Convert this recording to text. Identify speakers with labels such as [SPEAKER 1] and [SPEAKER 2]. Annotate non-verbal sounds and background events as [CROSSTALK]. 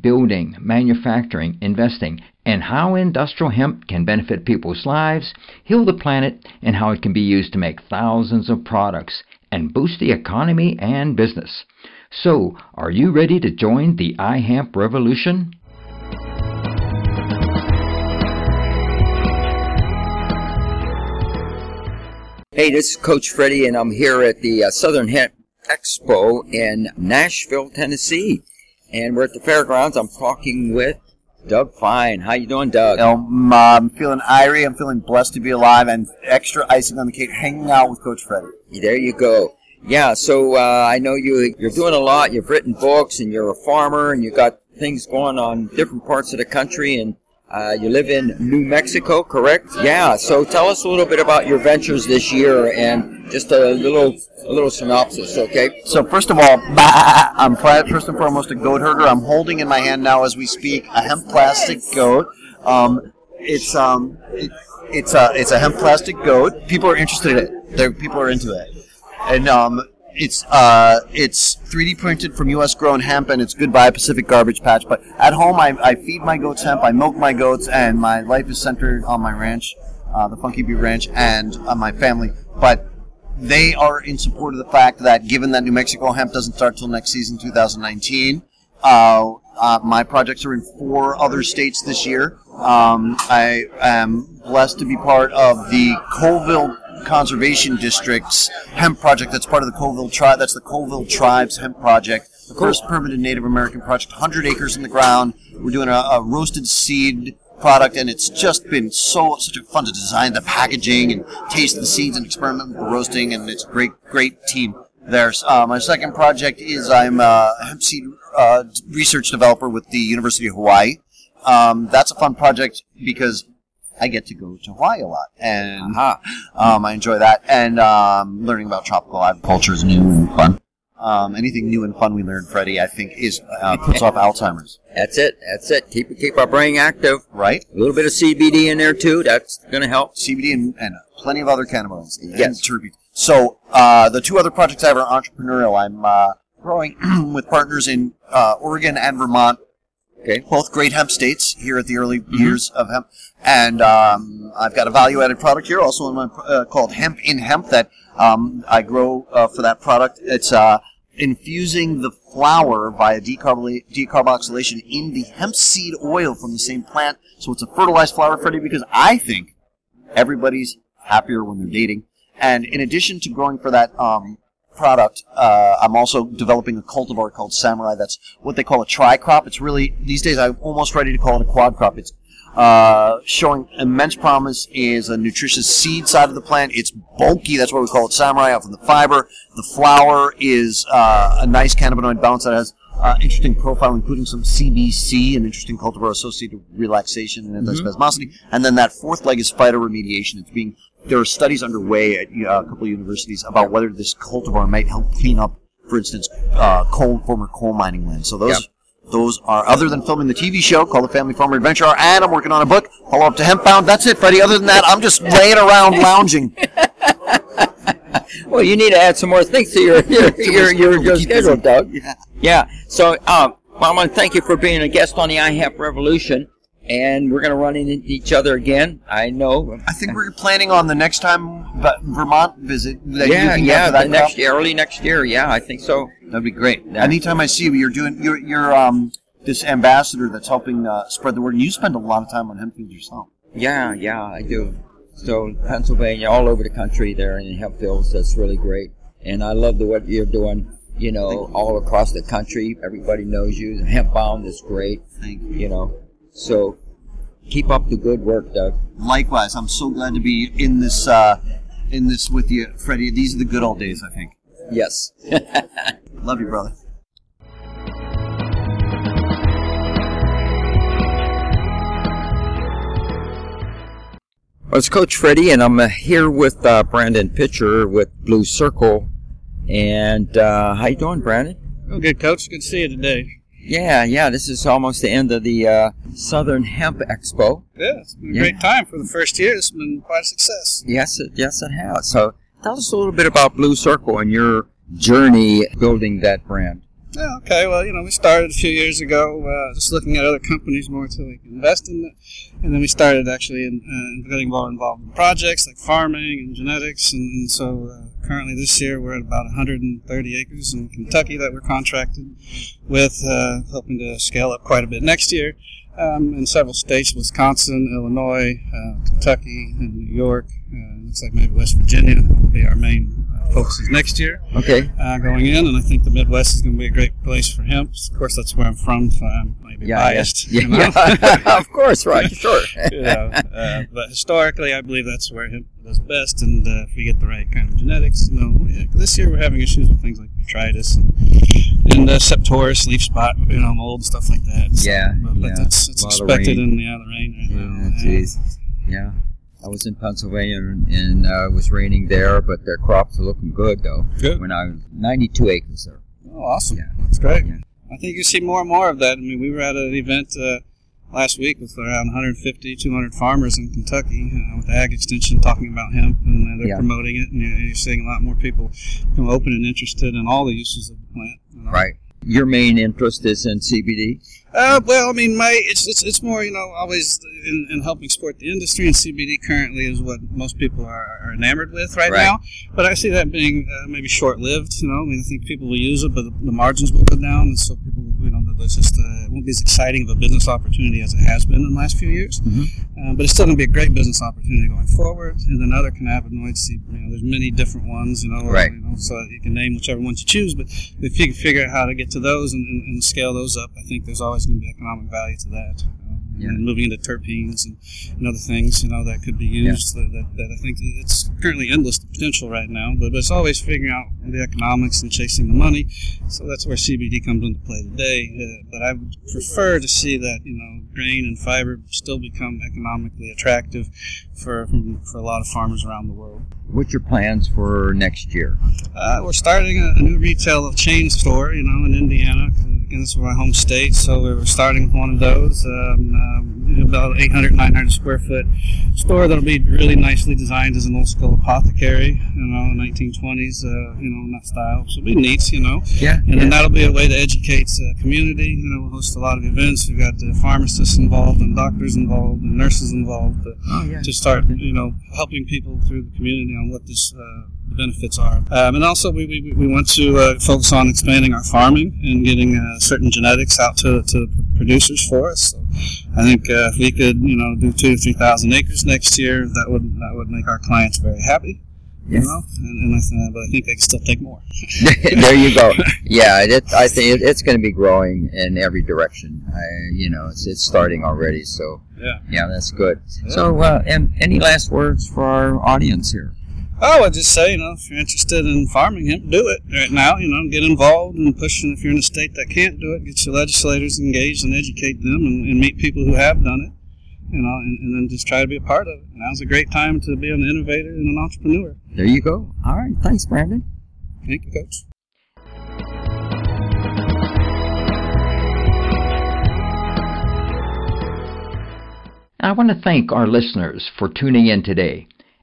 [SPEAKER 1] building, manufacturing, investing, and how industrial hemp can benefit people's lives, heal the planet, and how it can be used to make thousands of products and boost the economy and business. So, are you ready to join the iHemp revolution? Hey, this is Coach Freddie, and I'm here at the uh, Southern Hemp Expo in Nashville, Tennessee. And we're at the fairgrounds. I'm talking with Doug Fine. How you doing, Doug?
[SPEAKER 2] Um, I'm feeling irie. I'm feeling blessed to be alive, and extra icing on the cake, hanging out with Coach Freddie.
[SPEAKER 1] There you go. Yeah. So uh, I know you you're doing a lot. You've written books, and you're a farmer, and you've got things going on different parts of the country, and uh, you live in New Mexico, correct? Yeah. So tell us a little bit about your ventures this year and just a little a little synopsis, okay?
[SPEAKER 2] So first of all, [LAUGHS] I'm first and foremost a goat herder. I'm holding in my hand now as we speak a hemp plastic goat. Um, it's um, it, it's a it's a hemp plastic goat. People are interested in it. They're, people are into it, and um, it's uh, it's 3D printed from U.S. grown hemp, and it's goodbye Pacific garbage patch. But at home, I, I feed my goats hemp, I milk my goats, and my life is centered on my ranch, uh, the Funky Butte Ranch, and on my family. But they are in support of the fact that given that New Mexico hemp doesn't start till next season, 2019. Uh, uh, my projects are in four other states this year. Um, I am blessed to be part of the Colville Conservation District's hemp project. That's part of the Colville tribe. That's the Colville Tribes hemp project. The first permitted Native American project. 100 acres in the ground. We're doing a, a roasted seed product, and it's just been so such a fun to design the packaging and taste the seeds and experiment with the roasting, and it's a great great team. there. uh, my second project is I'm a hemp seed uh, research developer with the University of Hawaii. Um, that's a fun project because I get to go to Hawaii a lot, and um, I enjoy that. And um, learning about tropical agriculture is new and fun. Um, anything new and fun we learn, Freddie, I think is uh, puts off Alzheimer's.
[SPEAKER 1] That's it. That's it. Keep keep our brain active.
[SPEAKER 2] Right.
[SPEAKER 1] A little bit of CBD in there too. That's going to help.
[SPEAKER 2] CBD and, and plenty of other cannabinoids. Yes. terpenes. So uh, the two other projects I have are entrepreneurial. I'm uh, growing [CLEARS THROAT] with partners in uh, Oregon and Vermont Okay. Both great hemp states here at the early mm-hmm. years of hemp. And um, I've got a value added product here, also my, uh, called Hemp in Hemp, that um, I grow uh, for that product. It's uh, infusing the flower via decarboxylation in the hemp seed oil from the same plant. So it's a fertilized flower, Freddie, because I think everybody's happier when they're dating. And in addition to growing for that um, product, uh, I'm also developing a cultivar called Samurai. That's what they call a tri-crop. It's really these days I'm almost ready to call it a quad crop. It's uh, showing immense promise is a nutritious seed side of the plant. It's bulky. That's why we call it Samurai. Out from the fiber, the flower is uh, a nice cannabinoid balance that has uh, interesting profile, including some CBC, an interesting cultivar associated with relaxation and antispasmosity. Mm-hmm. And then that fourth leg is phytoremediation. It's being there are studies underway at uh, a couple of universities about whether this cultivar might help clean up, for instance, uh, coal former coal mining land. So those. Those are other than filming the TV show called The Family Farmer Adventure, and I'm working on a book. Follow up to Hempbound. That's it, Freddie. Other than that, I'm just laying around [LAUGHS] lounging.
[SPEAKER 1] well, you need to add some more things to your your [LAUGHS] your, your, your schedule, Doug. Yeah. yeah. So, um, well, I want to thank you for being a guest on the iHemp Revolution and we're going to run into each other again. I know.
[SPEAKER 2] I think we're planning on the next time Vermont visit.
[SPEAKER 1] That yeah, yeah, the next year, early next year. Yeah, I think so.
[SPEAKER 2] That'd be great. Yeah. Anytime I see you, you're doing you're you're um this ambassador that's helping uh, spread the word. And you spend a lot of time on hemp fields yourself.
[SPEAKER 1] Yeah, yeah, I do. So Pennsylvania, all over the country, there in hemp fields. That's really great, and I love the what you're doing. You know, all across the country, everybody knows you. Hempbound is great.
[SPEAKER 2] Thank you.
[SPEAKER 1] You know, so keep up the good work, Doug.
[SPEAKER 2] Likewise, I'm so glad to be in this uh, in this with you, Freddie. These are the good old days, I think.
[SPEAKER 1] Yes. [LAUGHS]
[SPEAKER 2] Love you, brother.
[SPEAKER 1] Well, it's Coach Freddie, and I'm uh, here with uh, Brandon Pitcher with Blue Circle. And uh, how you doing, Brandon?
[SPEAKER 3] Oh, good, Coach. Good to see you today.
[SPEAKER 1] Yeah, yeah. This is almost the end of the uh, Southern Hemp Expo.
[SPEAKER 3] Yeah, it's been a yeah. great time for the first year. It's been quite a success.
[SPEAKER 1] Yes, it, yes, it has. So, tell us a little bit about Blue Circle and your journey building that brand.
[SPEAKER 3] Yeah, okay. Well, you know, we started a few years ago uh, just looking at other companies more to like invest in it, and then we started actually in, uh, getting more involved in projects like farming and genetics, and, and so uh, currently this year we're at about 130 acres in Kentucky that we're contracted with, uh, hoping to scale up quite a bit next year. Um, in several states, Wisconsin, Illinois, uh, Kentucky, and New York. Uh, looks like maybe West Virginia will be our main focuses next year.
[SPEAKER 1] Okay.
[SPEAKER 3] Uh, going in, and I think the Midwest is going to be a great place for hemp. Of course, that's where I'm from, so I'm maybe
[SPEAKER 1] yeah,
[SPEAKER 3] biased.
[SPEAKER 1] Yeah, yeah. [LAUGHS] of course, right, [LAUGHS] sure.
[SPEAKER 3] yeah, uh, but historically, I believe that's where hemp does best, and uh, if we get the right kind of genetics, you know, this year we're having issues with things like botrytis and, and uh, septoria, leaf spot, you know, mold, stuff like that.
[SPEAKER 1] So, yeah,
[SPEAKER 3] but,
[SPEAKER 1] but
[SPEAKER 3] yeah. it's, it's expected in the rain right
[SPEAKER 1] yeah, now. Jeez. Yeah. I was in Pennsylvania and uh, it was raining there, but their crops are looking good though.
[SPEAKER 3] Good.
[SPEAKER 1] When I was 92 acres there.
[SPEAKER 3] Oh, awesome. Yeah. That's great. Yeah. I think you see more and more of that. I mean, we were at an event uh, last week with around 150, 200 farmers in Kentucky uh, with Ag Extension talking about hemp, and uh, they're yeah. promoting it, and you're, you're, seeing a lot more people become open and interested in all the uses of the plant.
[SPEAKER 1] You know? Right. Your main interest is in CBD.
[SPEAKER 3] Uh, well, I mean, my it's, it's, it's more you know always in, in, helping support the industry, and CBD currently is what most people are, are enamored with right, right, now. But I see that being uh, maybe short lived. You know, I mean, I think people will use it, but the, the margins will go down, and so people, it's just uh, it won't be as exciting of a business opportunity as it has been in the last few years. Mm-hmm. Uh, but it's still going to be a great business opportunity going forward. And then other cannabinoids, you know, there's many different ones. You know,
[SPEAKER 1] right.
[SPEAKER 3] You know, so you can name whichever ones you choose. But if you can figure out how to get to those and, and, and scale those up, I think there's always going to be economic value to that. Yeah. And moving into terpenes and, and, other things, you know, that could be used. Yeah. That, that, that, I think it's currently endless potential right now, but, but it's always figuring out the economics and chasing the money. So that's where CBD comes into play today. Uh, but I would prefer to see that, you know, grain and fiber still become economically attractive for, for a lot of farmers around the world.
[SPEAKER 1] What's your plans for next year?
[SPEAKER 3] Uh, we're starting a, a, new retail chain store, you know, in Indiana. Again, this is my home state, so we're starting with one of those. Um, um, about 800, 900 square foot store that'll be really nicely designed as an old school apothecary, you know, 1920s, uh, you know, in that style. So it'll be neat, you know.
[SPEAKER 1] Yeah.
[SPEAKER 3] And
[SPEAKER 1] yeah.
[SPEAKER 3] then that'll be a way to educate the uh, community. You know, we'll host a lot of events. We've got the pharmacists involved and doctors involved and nurses involved to,
[SPEAKER 1] oh, yeah.
[SPEAKER 3] to start, you know, helping people through the community on what this uh, benefits are. Um, and also, we, we, we want to uh, focus on expanding our farming and getting uh, certain genetics out to, to producers for us. So I think uh, if we could, you know, do two to three thousand acres next year, that would that would make our clients very happy. You know, and, and I, but I think they can still take more. [LAUGHS]
[SPEAKER 1] there you go. [LAUGHS] Yeah, it, I think it, it's going to be growing in every direction. I, you know, it's it's starting already. So
[SPEAKER 3] yeah,
[SPEAKER 1] yeah, that's good. Yeah. So, uh, and any last words for our audience here?
[SPEAKER 3] Oh, I just say, you know, if you're interested in farming hemp, do it right now. You know, get involved and push. And if you're in a state that can't do it, get your legislators engaged and educate them, and, and meet people who have done it. You know, and, and, then just try to be a part of it. Now's a great time to be an innovator and an entrepreneur.
[SPEAKER 1] There you go. All right, thanks, Brandon.
[SPEAKER 3] Thank you, Coach.
[SPEAKER 1] I want to thank our listeners for tuning in today.